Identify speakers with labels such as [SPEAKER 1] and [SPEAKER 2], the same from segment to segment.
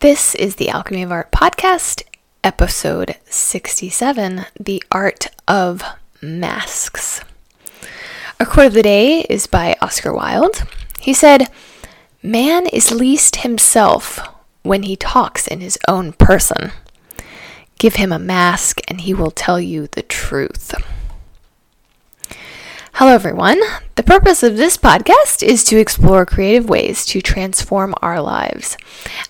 [SPEAKER 1] This is the Alchemy of Art podcast, episode 67 The Art of Masks. Our quote of the day is by Oscar Wilde. He said, Man is least himself when he talks in his own person. Give him a mask and he will tell you the truth. Hello, everyone. The purpose of this podcast is to explore creative ways to transform our lives.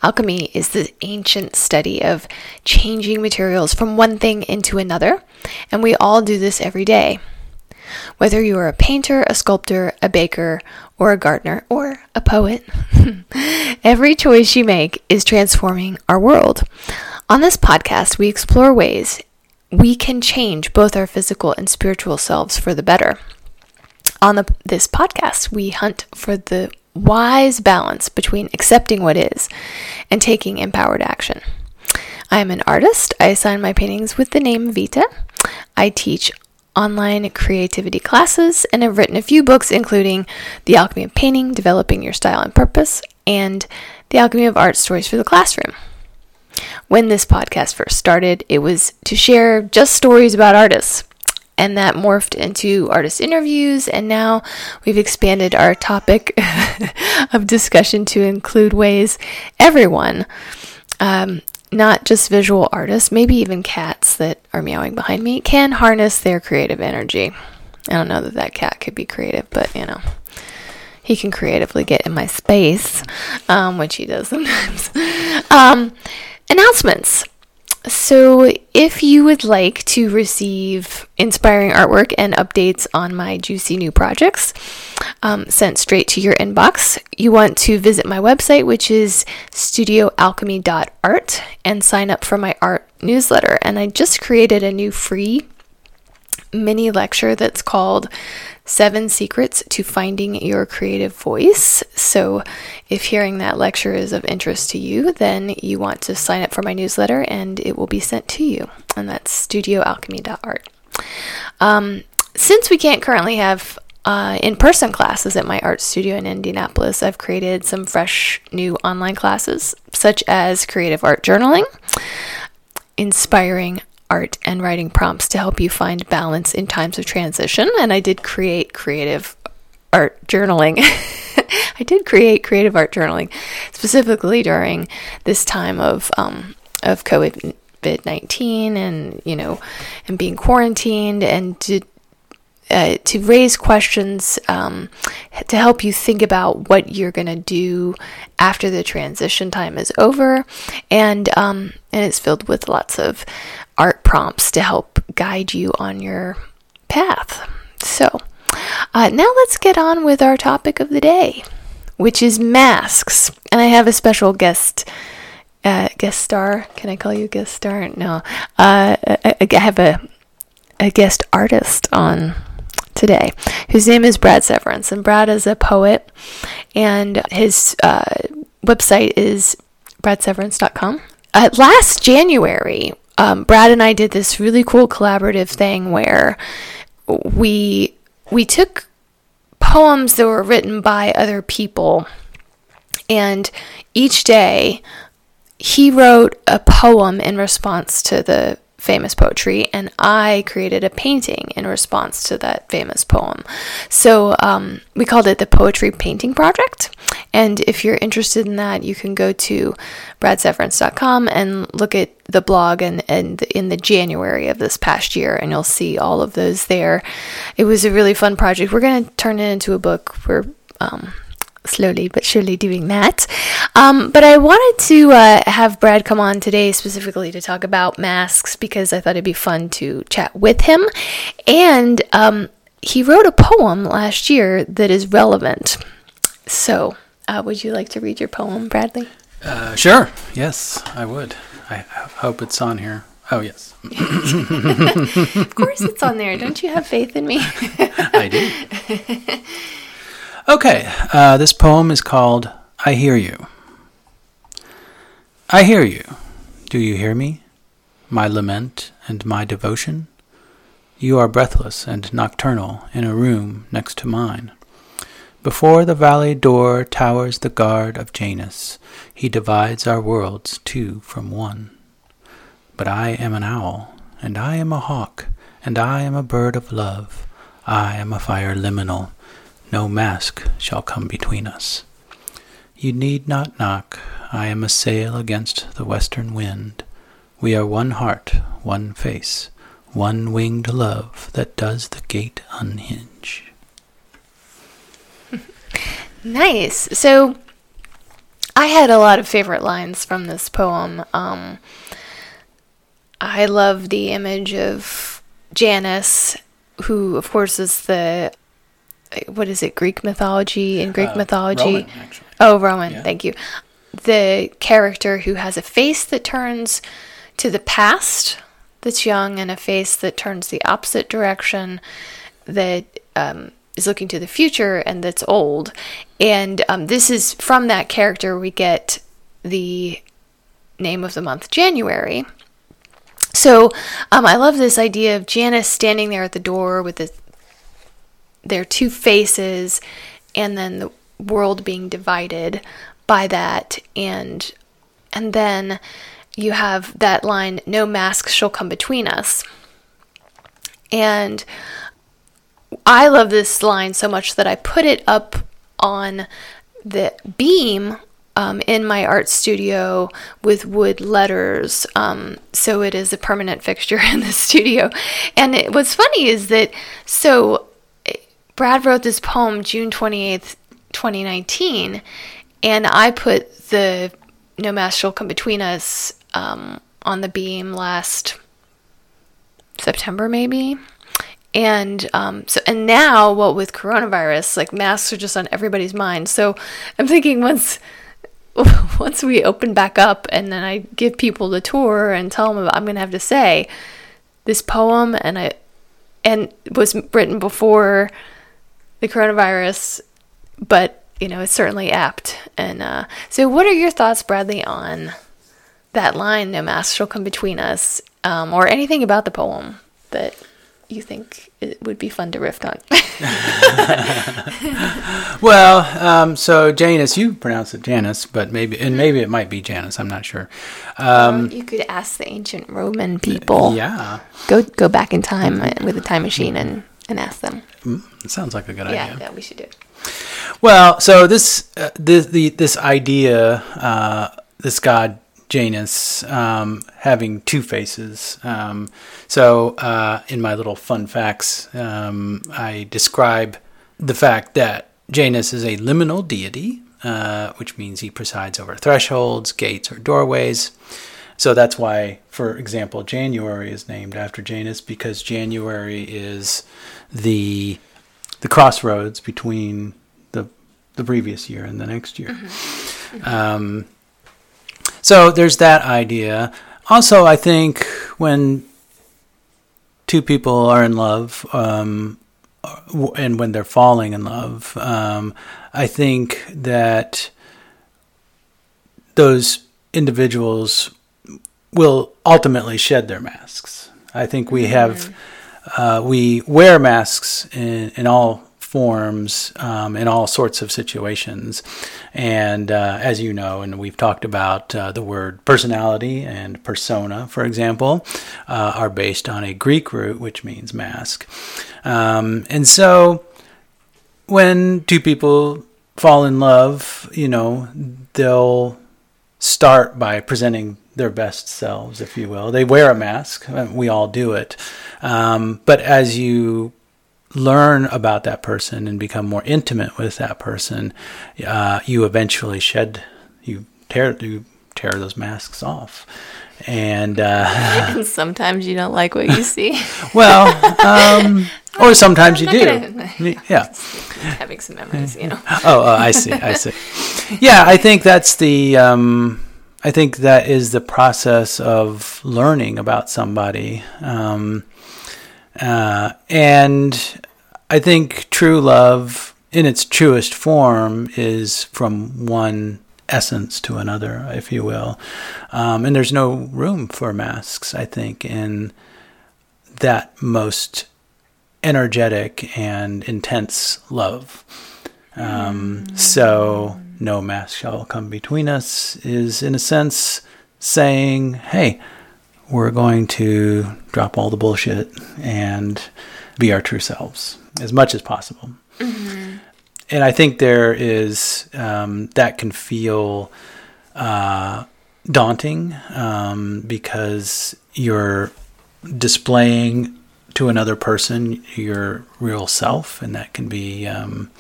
[SPEAKER 1] Alchemy is the ancient study of changing materials from one thing into another, and we all do this every day. Whether you are a painter, a sculptor, a baker, or a gardener, or a poet, every choice you make is transforming our world. On this podcast, we explore ways we can change both our physical and spiritual selves for the better. On the, this podcast, we hunt for the wise balance between accepting what is and taking empowered action. I am an artist. I assign my paintings with the name Vita. I teach online creativity classes and have written a few books, including The Alchemy of Painting, Developing Your Style and Purpose, and The Alchemy of Art Stories for the Classroom. When this podcast first started, it was to share just stories about artists and that morphed into artist interviews. And now we've expanded our topic of discussion to include ways everyone, um, not just visual artists, maybe even cats that are meowing behind me, can harness their creative energy. I don't know that that cat could be creative, but you know he can creatively get in my space, um, which he does sometimes. Um, announcements. So, if you would like to receive inspiring artwork and updates on my juicy new projects um, sent straight to your inbox, you want to visit my website, which is studioalchemy.art, and sign up for my art newsletter. And I just created a new free mini lecture that's called Seven Secrets to Finding Your Creative Voice. So, if hearing that lecture is of interest to you, then you want to sign up for my newsletter and it will be sent to you. And that's studioalchemy.art. Um, since we can't currently have uh, in person classes at my art studio in Indianapolis, I've created some fresh new online classes, such as creative art journaling, inspiring art and writing prompts to help you find balance in times of transition. And I did create creative art journaling. I did create creative art journaling specifically during this time of um, of COVID nineteen and you know and being quarantined and to uh, to raise questions um, to help you think about what you're going to do after the transition time is over and um, and it's filled with lots of art prompts to help guide you on your path. So, uh, now let's get on with our topic of the day, which is masks. And I have a special guest. Uh, guest star. Can I call you guest star? No. Uh, I, I have a a guest artist on today, whose name is Brad Severance. And Brad is a poet, and his uh, website is bradseverance.com. Uh, last January, um, Brad and I did this really cool collaborative thing where we we took poems that were written by other people, and each day he wrote a poem in response to the famous poetry, and I created a painting in response to that famous poem. So um, we called it the Poetry Painting Project. And if you're interested in that, you can go to bradseverance.com and look at the blog and, and in the January of this past year, and you'll see all of those there. It was a really fun project. We're going to turn it into a book. We're um, slowly but surely doing that. Um, but I wanted to uh, have Brad come on today specifically to talk about masks because I thought it'd be fun to chat with him. And um, he wrote a poem last year that is relevant. So, uh, would you like to read your poem, Bradley?
[SPEAKER 2] Uh, sure. Yes, I would. I, I hope it's on here. Oh, yes.
[SPEAKER 1] of course it's on there. Don't you have faith in me?
[SPEAKER 2] I do. Okay, uh, this poem is called I Hear You. I hear you. Do you hear me? My lament and my devotion? You are breathless and nocturnal in a room next to mine. Before the valley door towers the guard of Janus. He divides our worlds two from one. But I am an owl, and I am a hawk, and I am a bird of love. I am a fire liminal. No mask shall come between us. You need not knock. I am a sail against the western wind. We are one heart, one face, one winged love that does the gate unhinge.
[SPEAKER 1] Nice. So I had a lot of favorite lines from this poem. Um, I love the image of Janus, who, of course, is the what is it? Greek mythology in Greek
[SPEAKER 2] Uh,
[SPEAKER 1] mythology.
[SPEAKER 2] Roman, actually.
[SPEAKER 1] Oh, Roman.
[SPEAKER 2] Yeah.
[SPEAKER 1] Thank you. The character who has a face that turns to the past, that's young, and a face that turns the opposite direction, that um, is looking to the future, and that's old. And um, this is from that character we get the name of the month, January. So um, I love this idea of Janice standing there at the door with the, their two faces, and then the world being divided by that, and and then you have that line, "No mask shall come between us," and I love this line so much that I put it up on the beam um, in my art studio with wood letters. Um, so it is a permanent fixture in the studio. And it, what's funny is that, so Brad wrote this poem June 28th, 2019, and I put the No Mask Shall Come Between Us um, on the beam last September, maybe and um, so and now what with coronavirus like masks are just on everybody's mind. So i'm thinking once once we open back up and then i give people the tour and tell them about, i'm going to have to say this poem and i and was written before the coronavirus but you know it's certainly apt. And uh, so what are your thoughts bradley on that line no mask shall come between us um, or anything about the poem that you think it would be fun to riff on.
[SPEAKER 2] Well, um, so Janus, you pronounce it Janus, but maybe and maybe it might be Janus. I'm not sure. Um,
[SPEAKER 1] you could ask the ancient Roman people.
[SPEAKER 2] yeah,
[SPEAKER 1] Go go back in time uh, with a time machine and, and ask them.
[SPEAKER 2] it sounds like a good idea.
[SPEAKER 1] Yeah,
[SPEAKER 2] idea.
[SPEAKER 1] that we should do. It.
[SPEAKER 2] Well, so this uh, this the this idea, uh, this god Janus um, having two faces. Um, so uh, in my little fun facts, um, I describe the fact that Janus is a liminal deity, uh, which means he presides over thresholds, gates, or doorways. So that's why, for example, January is named after Janus because January is the the crossroads between the the previous year and the next year. Um, so there's that idea. Also, I think when two people are in love, um, and when they're falling in love, um, I think that those individuals will ultimately shed their masks. I think we have uh, we wear masks in, in all forms um, in all sorts of situations, and uh, as you know, and we've talked about uh, the word personality and persona, for example, uh, are based on a Greek root which means mask, um, and so when two people fall in love, you know, they'll start by presenting their best selves, if you will. They wear a mask. We all do it. Um, but as you learn about that person and become more intimate with that person, uh, you eventually shed, you tear, you tear those masks off. And uh,
[SPEAKER 1] And sometimes you don't like what you see.
[SPEAKER 2] well, um, or sometimes you do.
[SPEAKER 1] gonna-
[SPEAKER 2] Yeah.
[SPEAKER 1] Having some memories, you know.
[SPEAKER 2] Oh, uh, I see. I see. Yeah, I think that's the. Um, I think that is the process of learning about somebody, um, uh, and I think true love, in its truest form, is from one essence to another, if you will. Um, and there's no room for masks. I think in that most energetic and intense love. Um, So, no mask shall come between us is, in a sense, saying, hey, we're going to drop all the bullshit and be our true selves as much as possible. And I think there is, um, that can feel uh, daunting um, because you're displaying to another person your real self, and that can be, um,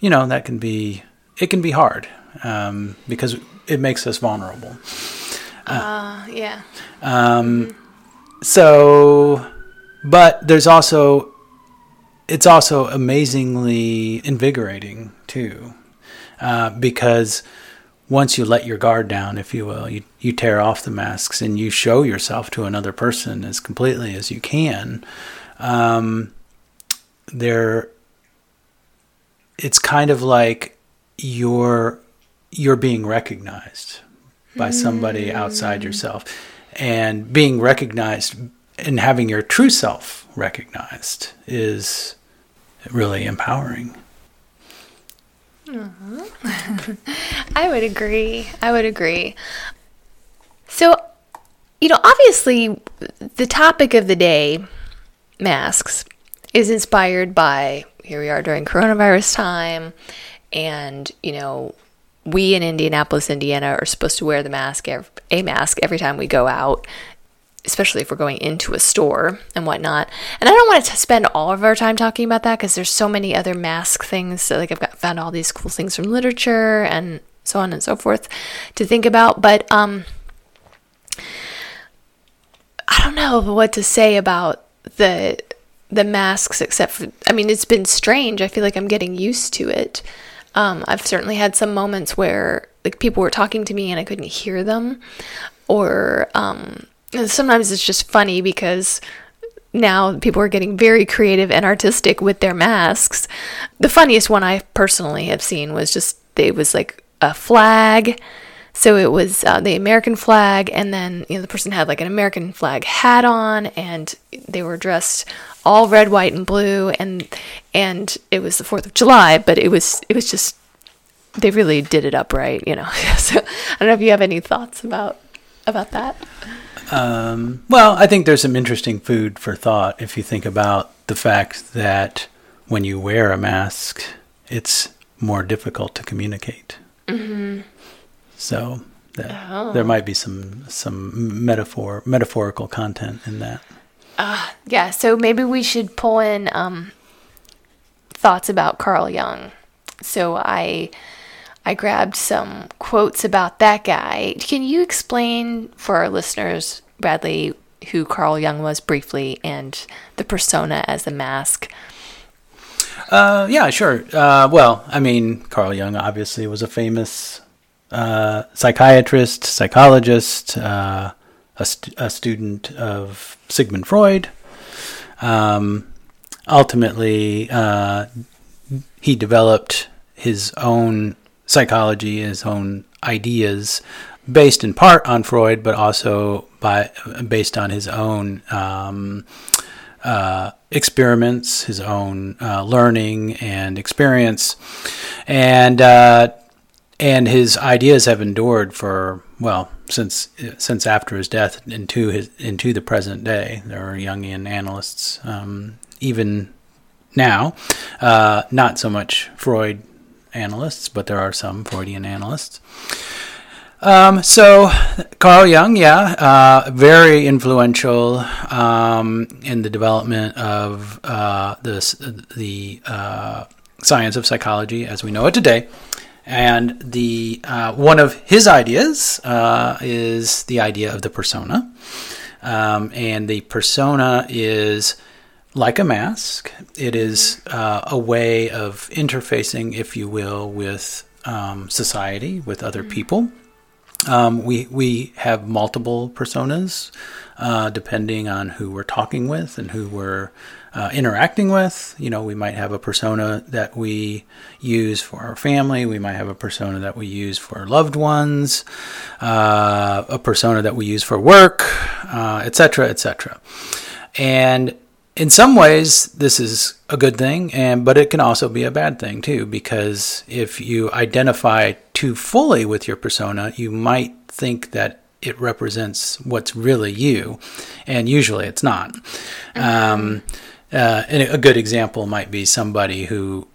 [SPEAKER 2] you know, that can be, it can be hard um, because it makes us vulnerable.
[SPEAKER 1] Uh, yeah.
[SPEAKER 2] So, but there's also, it's also amazingly invigorating too, uh, because once you let your guard down, if you will, you, you tear off the masks and you show yourself to another person as completely as you can. Um, there, it's kind of like you're you're being recognized by somebody outside yourself, and being recognized and having your true self recognized is really empowering. Uh-huh.
[SPEAKER 1] I would agree. I would agree. So, you know, obviously, the topic of the day, masks, is inspired by here we are during coronavirus time. And, you know, we in Indianapolis, Indiana, are supposed to wear the mask, a mask every time we go out, especially if we're going into a store and whatnot. And I don't want to spend all of our time talking about that because there's so many other mask things. So, like I've got found all these cool things from literature and so on and so forth to think about. But um, I don't know what to say about the the masks except for I mean it's been strange. I feel like I'm getting used to it. Um, I've certainly had some moments where like people were talking to me and I couldn't hear them, or um, sometimes it's just funny because now people are getting very creative and artistic with their masks. The funniest one I personally have seen was just it was like a flag. So it was uh, the American flag, and then you know the person had like an American flag hat on, and they were dressed all red, white, and blue, and and it was the Fourth of July, but it was it was just they really did it up right, you know. so I don't know if you have any thoughts about about that.
[SPEAKER 2] Um, well, I think there's some interesting food for thought if you think about the fact that when you wear a mask, it's more difficult to communicate. Mm-hmm. So that,
[SPEAKER 1] Oh.
[SPEAKER 2] there might be some some metaphor metaphorical content in that.
[SPEAKER 1] Yeah, so maybe we should pull in um, thoughts about Carl Jung. So I I grabbed some quotes about that guy. Can you explain for our listeners, Bradley, who Carl Jung was briefly and the persona as the mask?
[SPEAKER 2] Uh, yeah, sure. Uh, well, I mean, Carl Jung obviously was a famous uh, psychiatrist, psychologist, uh, a, st- a student of Sigmund Freud. Um, ultimately, uh, he developed his own psychology, his own ideas, based in part on Freud, but also by based on his own um, uh, experiments, his own uh, learning and experience, and uh, and his ideas have endured for well since since after his death into his into the present day. There are Jungian analysts um, even now, uh, not so much Freud analysts, but there are some Freudian analysts. Um, so Carl Jung, yeah, uh, very influential um, in the development of uh, the the uh, science of psychology as we know it today. And the uh, one of his ideas uh, is the idea of the persona, um, and the persona is like a mask. It is uh, a way of interfacing, if you will, with um, society, with other people. Um, we we have multiple personas uh, depending on who we're talking with and who we're uh, interacting with. You know, we might have a persona that we use for our family. We might have a persona that we use for loved ones, uh, a persona that we use for work, etc., etc. And in some ways, this is a good thing, and but it can also be a bad thing too, because if you identify too fully with your persona, you might think that it represents what's really you, and usually it's not. Mm-hmm. Um, uh, and a good example might be somebody who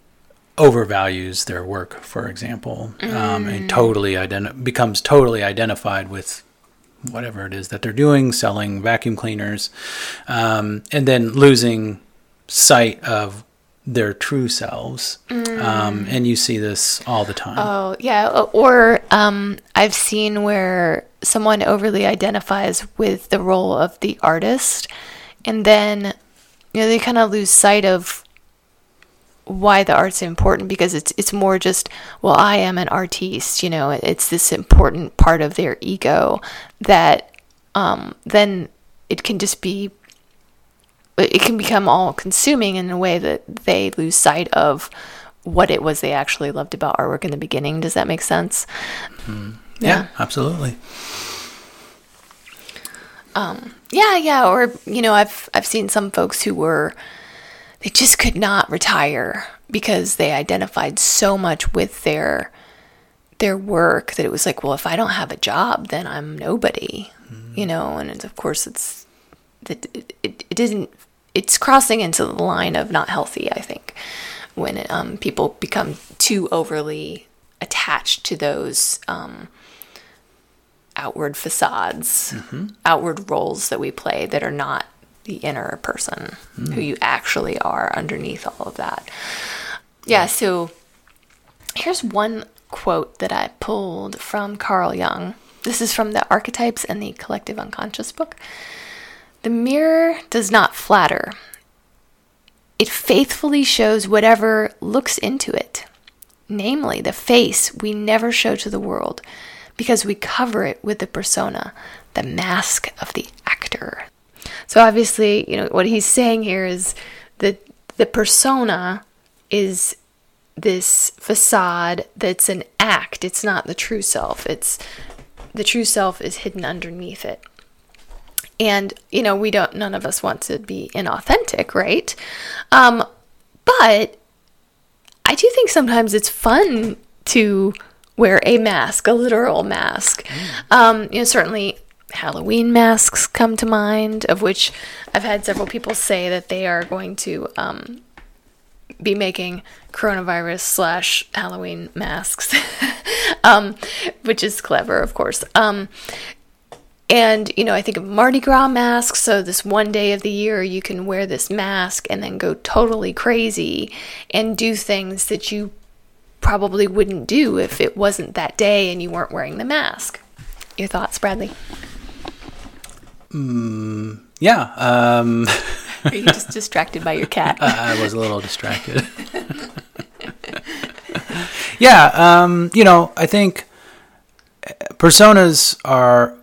[SPEAKER 2] overvalues their work, for example, mm. um, and mm. totally identi- becomes totally identified with whatever it is that they're doing, selling vacuum cleaners, um, and then losing sight of their true selves. Mm. Um, and you see this all the time.
[SPEAKER 1] Oh, yeah. Or um, I've seen where someone overly identifies with the role of the artist, and then, you know, they kind of lose sight of why the art's important because it's it's more just well I am an artiste you know it's this important part of their ego that um, then it can just be it can become all consuming in a way that they lose sight of what it was they actually loved about artwork in the beginning. Does that make sense?
[SPEAKER 2] Mm. yeah, yeah, absolutely.
[SPEAKER 1] Um, yeah yeah or you know I've I've seen some folks who were they just could not retire because they identified so much with their their work that it was like, well, if I don't have a job, then I'm nobody, mm-hmm. you know. And of course, it's that it, it, it isn't. It's crossing into the line of not healthy. I think when um, people become too overly attached to those um, outward facades, mm-hmm. outward roles that we play that are not the inner person mm. who you actually are underneath all of that. Yeah, so here's one quote that I pulled from Carl Jung. This is from the Archetypes and the Collective Unconscious book. The mirror does not flatter. It faithfully shows whatever looks into it, namely the face we never show to the world because we cover it with the persona, the mask of the actor. So obviously, you know, what he's saying here is that the persona is this facade that's an act. It's not the true self. It's the true self is hidden underneath it. And, you know, we don't, none of us want to be inauthentic, right? Um, but I do think sometimes it's fun to wear a mask, a literal mask. Mm. Um, you know, certainly Halloween masks come to mind, of which I've had several people say that they are going to um, be making coronavirus slash Halloween masks, um, which is clever, of course. Um, and, you know, I think of Mardi Gras masks. So, this one day of the year, you can wear this mask and then go totally crazy and do things that you probably wouldn't do if it wasn't that day and you weren't wearing the mask. Your thoughts, Bradley?
[SPEAKER 2] Mm, yeah. Um,
[SPEAKER 1] Are you just distracted by your cat?
[SPEAKER 2] I, I was a little distracted. yeah. Um, you know, I think personas are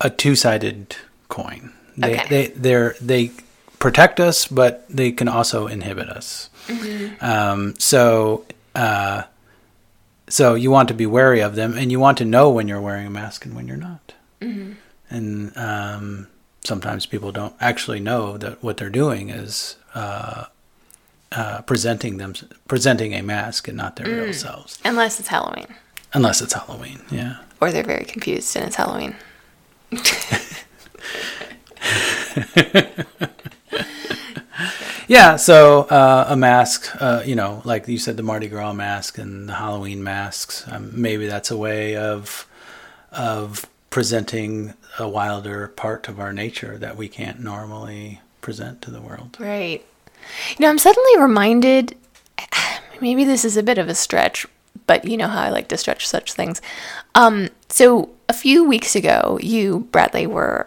[SPEAKER 2] a two-sided coin. They okay. they they they protect us, but they can also inhibit us. Mm-hmm. Um, so. Uh, so you want to be wary of them, and you want to know when you're wearing a mask and when you're not. Mm-hmm and um, sometimes people don't actually know that what they're doing is uh, uh, presenting them presenting a mask and not their mm. real selves.
[SPEAKER 1] Unless it's Halloween.
[SPEAKER 2] Unless it's Halloween, yeah.
[SPEAKER 1] Or they're very confused and it's Halloween.
[SPEAKER 2] yeah, so uh, a mask, uh, you know, like you said, the Mardi Gras mask and the Halloween masks. Um, maybe that's a way of of presenting a wilder part of our nature that we can't normally present to the world.
[SPEAKER 1] Right. You know, I'm suddenly reminded maybe this is a bit of a stretch, but you know how I like to stretch such things. Um, so a few weeks ago, you, Bradley, were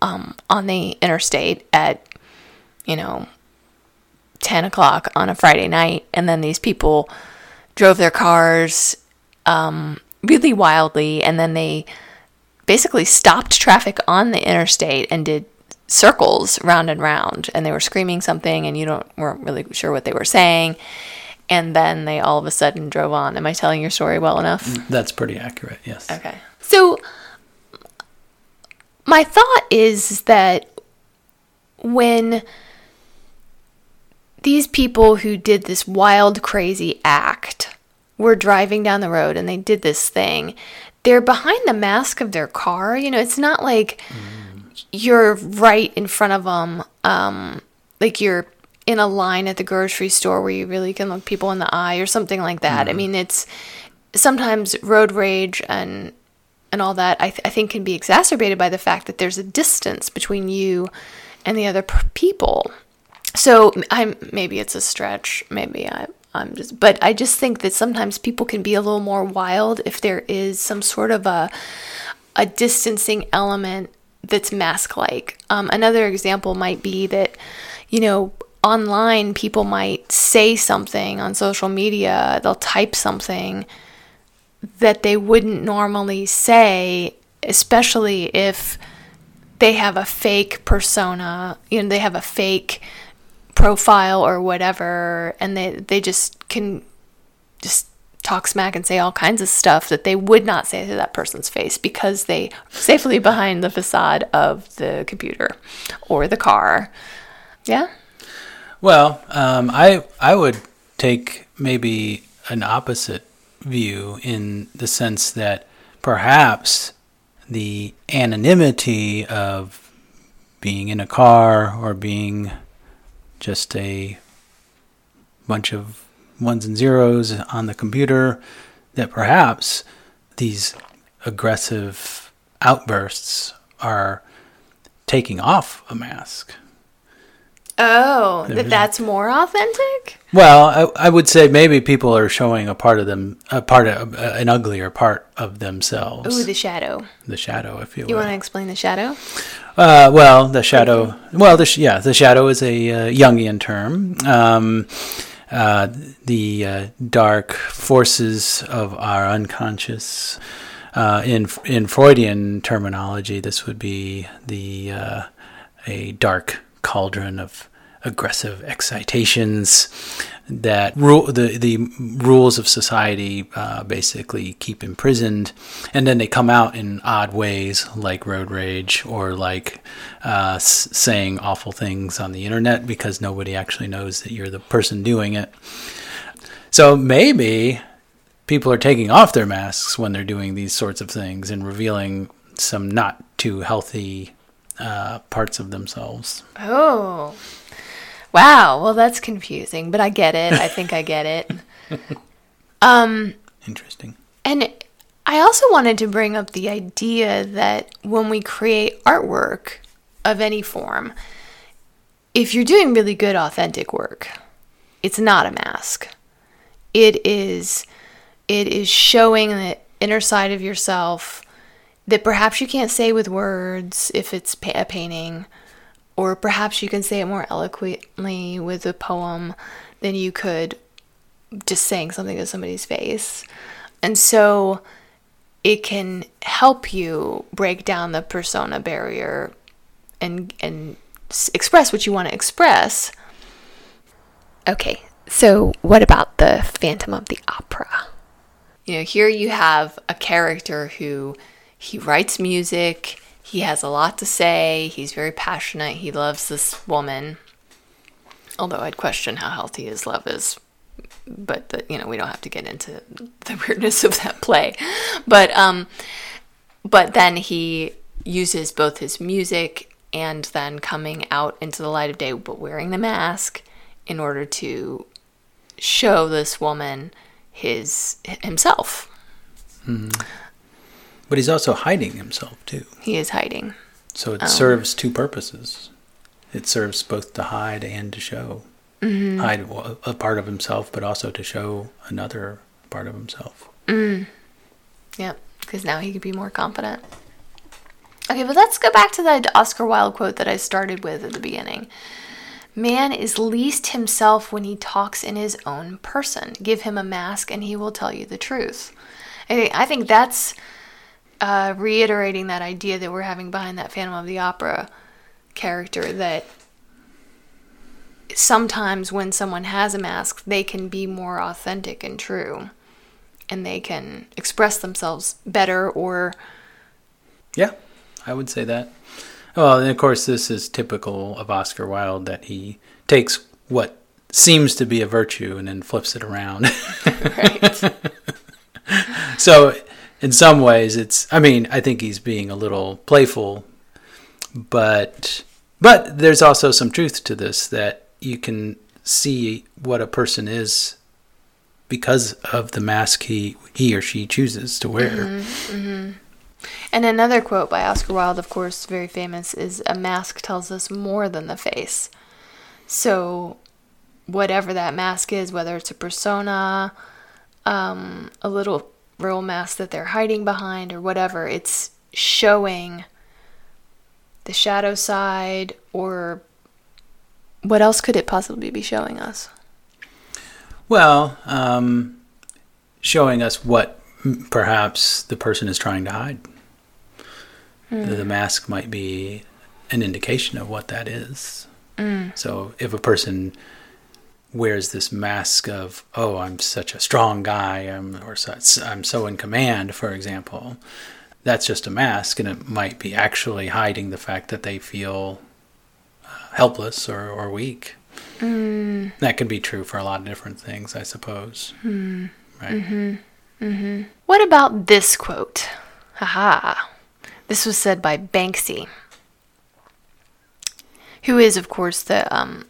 [SPEAKER 1] um, on the interstate at, you know, 10 o'clock on a Friday night, and then these people drove their cars um, really wildly, and then they basically stopped traffic on the interstate and did circles round and round and they were screaming something and you don't weren't really sure what they were saying and then they all of a sudden drove on. Am i telling your story well enough?
[SPEAKER 2] That's pretty accurate yes.
[SPEAKER 1] Okay. So my thought is that when these people who did this wild, crazy act were driving down the road and they did this thing, they're behind the mask of their car. You know, it's not like you're right in front of them, um, like you're in a line at the grocery store where you really can look people in the eye or something like that. I mean, it's sometimes road rage and and all that I, th- I think can be exacerbated by the fact that there's a distance between you and the other people so i'm maybe it's a stretch maybe i i'm just but i just think that sometimes people can be a little more wild if there is some sort of a a distancing element that's mask like um, another example might be that you know online people might say something on social media they'll type something that they wouldn't normally say, especially if they have a fake persona, you know, they have a fake profile or whatever, and they, they just can just talk smack and say all kinds of stuff that they would not say to that person's face because they are safely behind the facade of the computer or the car. Yeah.
[SPEAKER 2] Well, um, I I would take maybe an opposite view in the sense that perhaps the anonymity of being in a car or being just a bunch of ones and zeros on the computer, that perhaps these aggressive outbursts are taking off a mask.
[SPEAKER 1] Oh, that that's more authentic?
[SPEAKER 2] Well, I, I would say maybe people are showing a part of them, a part of uh, an uglier part of themselves.
[SPEAKER 1] Ooh, the shadow.
[SPEAKER 2] the shadow, if you will.
[SPEAKER 1] You want to explain the shadow?
[SPEAKER 2] Uh, well, the shadow. Well, the sh- yeah, the shadow is a uh, Jungian term. Um, uh, the uh, dark forces of our unconscious. Uh, in in Freudian terminology, this would be the uh, a dark cauldron of aggressive excitations that rule the the rules of society uh, basically keep imprisoned, and then they come out in odd ways, like road rage or like uh, s- saying awful things on the internet because nobody actually knows that you're the person doing it. So maybe people are taking off their masks when they're doing these sorts of things and revealing some not too healthy uh, parts of themselves.
[SPEAKER 1] Oh. Wow. Well, that's confusing, but I get it. I think I get it. Um,
[SPEAKER 2] Interesting.
[SPEAKER 1] and I also wanted to bring up the idea that when we create artwork of any form, if you're doing really good, authentic work, it's not a mask. It is, it is showing the inner side of yourself that perhaps you can't say with words if it's pa- a painting, or perhaps you can say it more eloquently with a poem than you could just saying something to somebody's face. And so it can help you break down the persona barrier and and express what you want to express. Okay, so what about the Phantom of the Opera? You know, here you have a character who he writes music, he has a lot to say, he's very passionate, he loves this woman. Although I'd question how healthy his love is. But the, you know we don't have to get into the weirdness of that play. But um but then he uses both his music and then coming out into the light of day but wearing the mask in order to show this woman his himself
[SPEAKER 2] But he's also hiding himself too.
[SPEAKER 1] he is hiding
[SPEAKER 2] So it um, serves two purposes. It serves both to hide and to show. Mm-hmm. Hide a part of himself, but also to show another part of himself. Mm.
[SPEAKER 1] Yeah, because now he could be more confident. Okay, but let's go back to that Oscar Wilde quote that I started with at the beginning. Man is least himself when he talks in his own person. Give him a mask and he will tell you the truth. I think that's uh, reiterating that idea that we're having behind that Phantom of the Opera character that sometimes when someone has a mask, they can be more authentic and true and they can express themselves better or
[SPEAKER 2] Yeah, I would say that. Well, and of course, this is typical of Oscar Wilde that he takes what seems to be a virtue and then flips it around.
[SPEAKER 1] Right.
[SPEAKER 2] so, in some ways, it's. I mean, I think he's being a little playful, but but there's also some truth to this that you can see what a person is because of the mask he he or she chooses to wear.
[SPEAKER 1] And another quote by Oscar Wilde, of course, very famous, is a mask tells us more than the face. So, whatever that mask is, whether it's a persona, um, a little real mask that they're hiding behind, or whatever, it's showing the shadow side, or what else could it possibly be showing us?
[SPEAKER 2] Well, um, showing us what perhaps the person is trying to hide. The, the mask might be an indication of what that is. So if a person wears this mask of, oh, I'm such a strong guy, I'm, or such, I'm so in command, for example, that's just a mask, and it might be actually hiding the fact that they feel uh, helpless or, or weak. That could be true for a lot of different things, I suppose. Right.
[SPEAKER 1] What about this quote? Haha. This was said by Banksy, who is, of course, the um,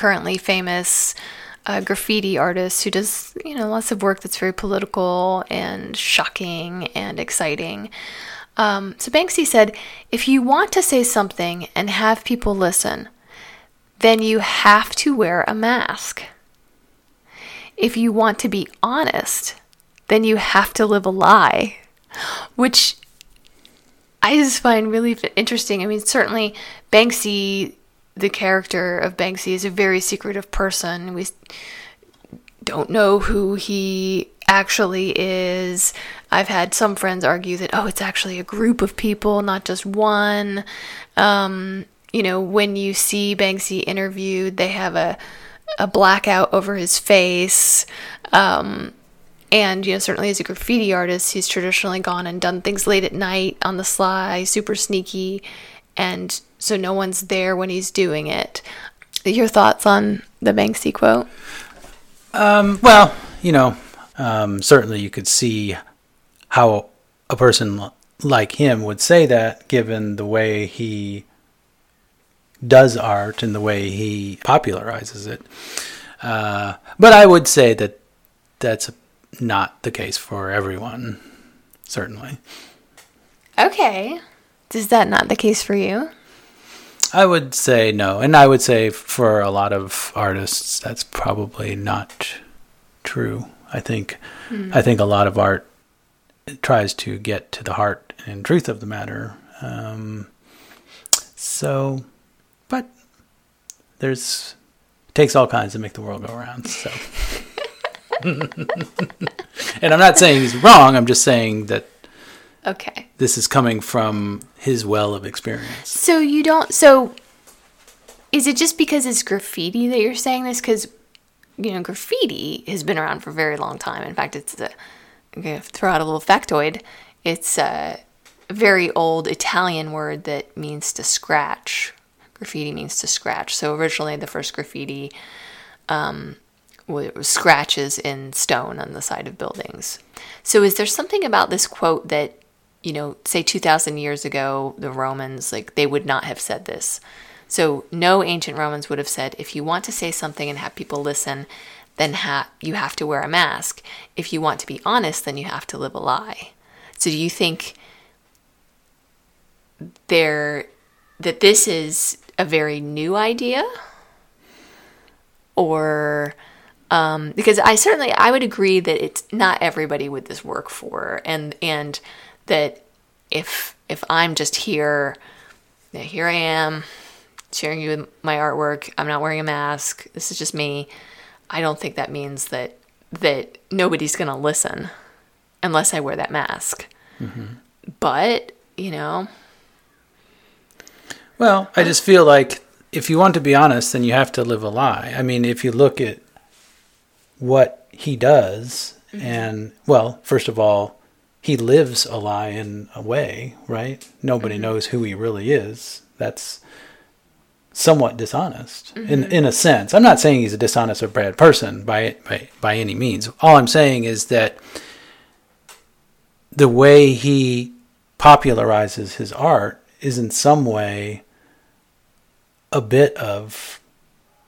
[SPEAKER 1] currently famous uh, graffiti artist who does, you know, lots of work that's very political and shocking and exciting. Um, so Banksy said, if you want to say something and have people listen, then you have to wear a mask. If you want to be honest, then you have to live a lie, which I just find really interesting. I mean, certainly Banksy, the character of Banksy, is a very secretive person. We don't know who he actually is. I've had some friends argue that, oh, it's actually a group of people, not just one. Um, you know, when you see Banksy interviewed, they have a, a blackout over his face. Um, and, you know, certainly as a graffiti artist, he's traditionally gone and done things late at night on the sly, super sneaky. And so no one's there when he's doing it. Your thoughts on the Banksy quote?
[SPEAKER 2] Um, well, you know, um, certainly you could see how a person like him would say that given the way he does art and the way he popularizes it. Uh, but I would say that that's not the case for everyone, certainly.
[SPEAKER 1] Okay. Is that not the case for you?
[SPEAKER 2] I would say no. And I would say for a lot of artists, that's probably not true. I think, I think a lot of art tries to get to the heart and truth of the matter. Um, so, but there's it takes all kinds to make the world go around. So, and I'm not saying he's wrong. I'm just saying that
[SPEAKER 1] Okay.
[SPEAKER 2] This is coming from his well of experience.
[SPEAKER 1] So you don't. So is it just because it's graffiti that you're saying this? Because you know, graffiti has been around for a very long time. In fact, it's a. I'm gonna throw out a little factoid. It's a very old Italian word that means to scratch. Graffiti means to scratch. So originally, the first graffiti um, was scratches in stone on the side of buildings. So is there something about this quote that you know, say 2000 years ago, the Romans, like, they would not have said this. So, no ancient Romans would have said, if you want to say something and have people listen, then ha- you have to wear a mask. If you want to be honest, then you have to live a lie. So, do you think there that this is a very new idea? Or um, because I certainly I would agree that it's not everybody would this work for, and and that if if I'm just here, here I am sharing you with my artwork. I'm not wearing a mask. This is just me. I don't think that means that that nobody's gonna listen unless I wear that mask. Mm-hmm. But you know,
[SPEAKER 2] Well, I just feel like if you want to be honest, then you have to live a lie. I mean, if you look at what he does, mm-hmm. and well, first of all, he lives a lie in a way, right? Nobody mm-hmm. knows who he really is. That's somewhat dishonest mm-hmm. in in a sense. I'm not saying he's a dishonest or bad person by by by any means. All I'm saying is that the way he popularizes his art is in some way a bit of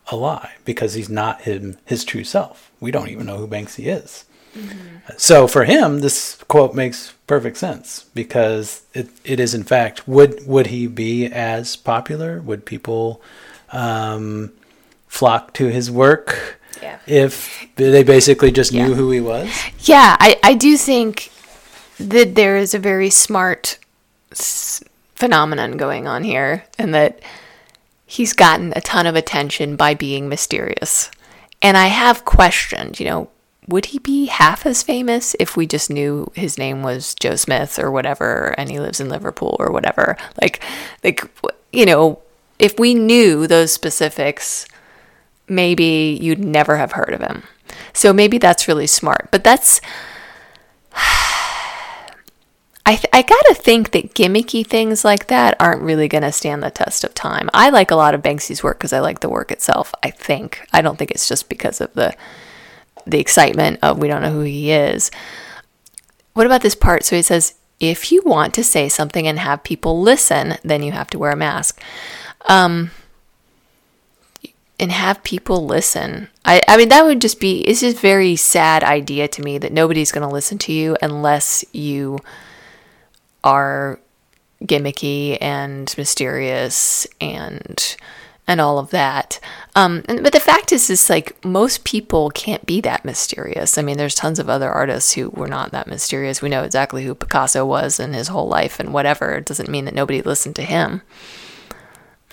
[SPEAKER 2] a lie because he's not him his true self. We don't even know who Banksy is. Mm-hmm. So for him, this quote makes perfect sense because it, it is in fact would would he be as popular? Would people um, flock to his work yeah. if they basically just yeah. knew who he was?
[SPEAKER 1] Yeah, I, I do think that there is a very smart s- phenomenon going on here, and that he's gotten a ton of attention by being mysterious. And I have questioned, you know, would he be half as famous if we just knew his name was Joe Smith or whatever and he lives in Liverpool or whatever? Like like you know, if we knew those specifics, maybe you'd never have heard of him. So maybe that's really smart. But that's I, th- I gotta think that gimmicky things like that aren't really gonna stand the test of time. I like a lot of Banksy's work because I like the work itself. I think I don't think it's just because of the the excitement of we don't know who he is. What about this part? So he says, if you want to say something and have people listen, then you have to wear a mask. Um, and have people listen. I, I mean, that would just be, it's just very sad idea to me that nobody's going to listen to you unless you are gimmicky and mysterious and and all of that. Um, and, but the fact is, is like most people can't be that mysterious. I mean, there's tons of other artists who were not that mysterious. We know exactly who Picasso was and his whole life and whatever. It doesn't mean that nobody listened to him.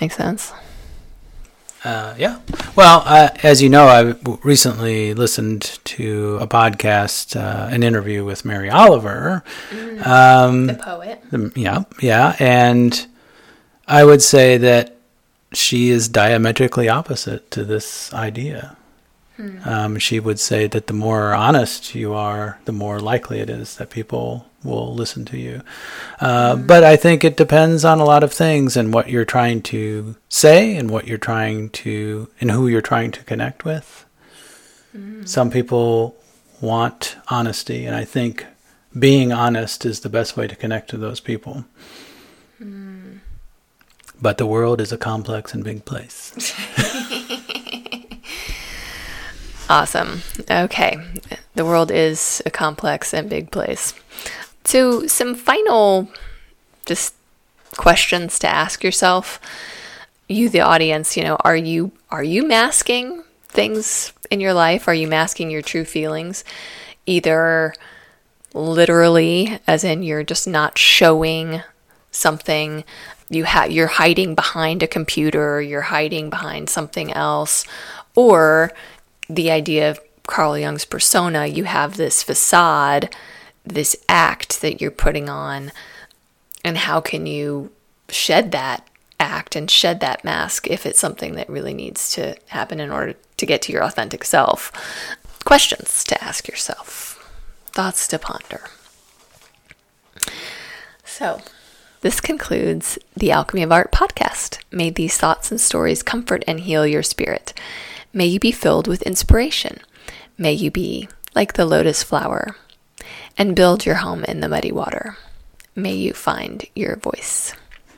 [SPEAKER 1] Make sense?
[SPEAKER 2] Uh, yeah. Well, uh, as you know, I recently listened to a podcast, uh, an interview with Mary Oliver,
[SPEAKER 1] mm, um, the poet.
[SPEAKER 2] The, yeah, yeah, and I would say that she is diametrically opposite to this idea. Hmm. Um, she would say that the more honest you are, the more likely it is that people will listen to you. Uh, hmm. But I think it depends on a lot of things and what you're trying to say and what you're trying to, and who you're trying to connect with. Hmm. Some people want honesty, and I think being honest is the best way to connect to those people. But the world is a complex and big place.
[SPEAKER 1] awesome. Okay. The world is a complex and big place. So, some final just questions to ask yourself. You the audience, you know, are you are you masking things in your life? Are you masking your true feelings? Either literally as in you're just not showing something you ha- you're hiding behind a computer, you're hiding behind something else, or the idea of Carl Jung's persona, you have this facade, this act that you're putting on, and how can you shed that act and shed that mask if it's something that really needs to happen in order to get to your authentic self? Questions to ask yourself, thoughts to ponder. So, this concludes the Alchemy of Art podcast. May these thoughts and stories comfort and heal your spirit. May you be filled with inspiration. May you be like the lotus flower and build your home in the muddy water. May you find your voice.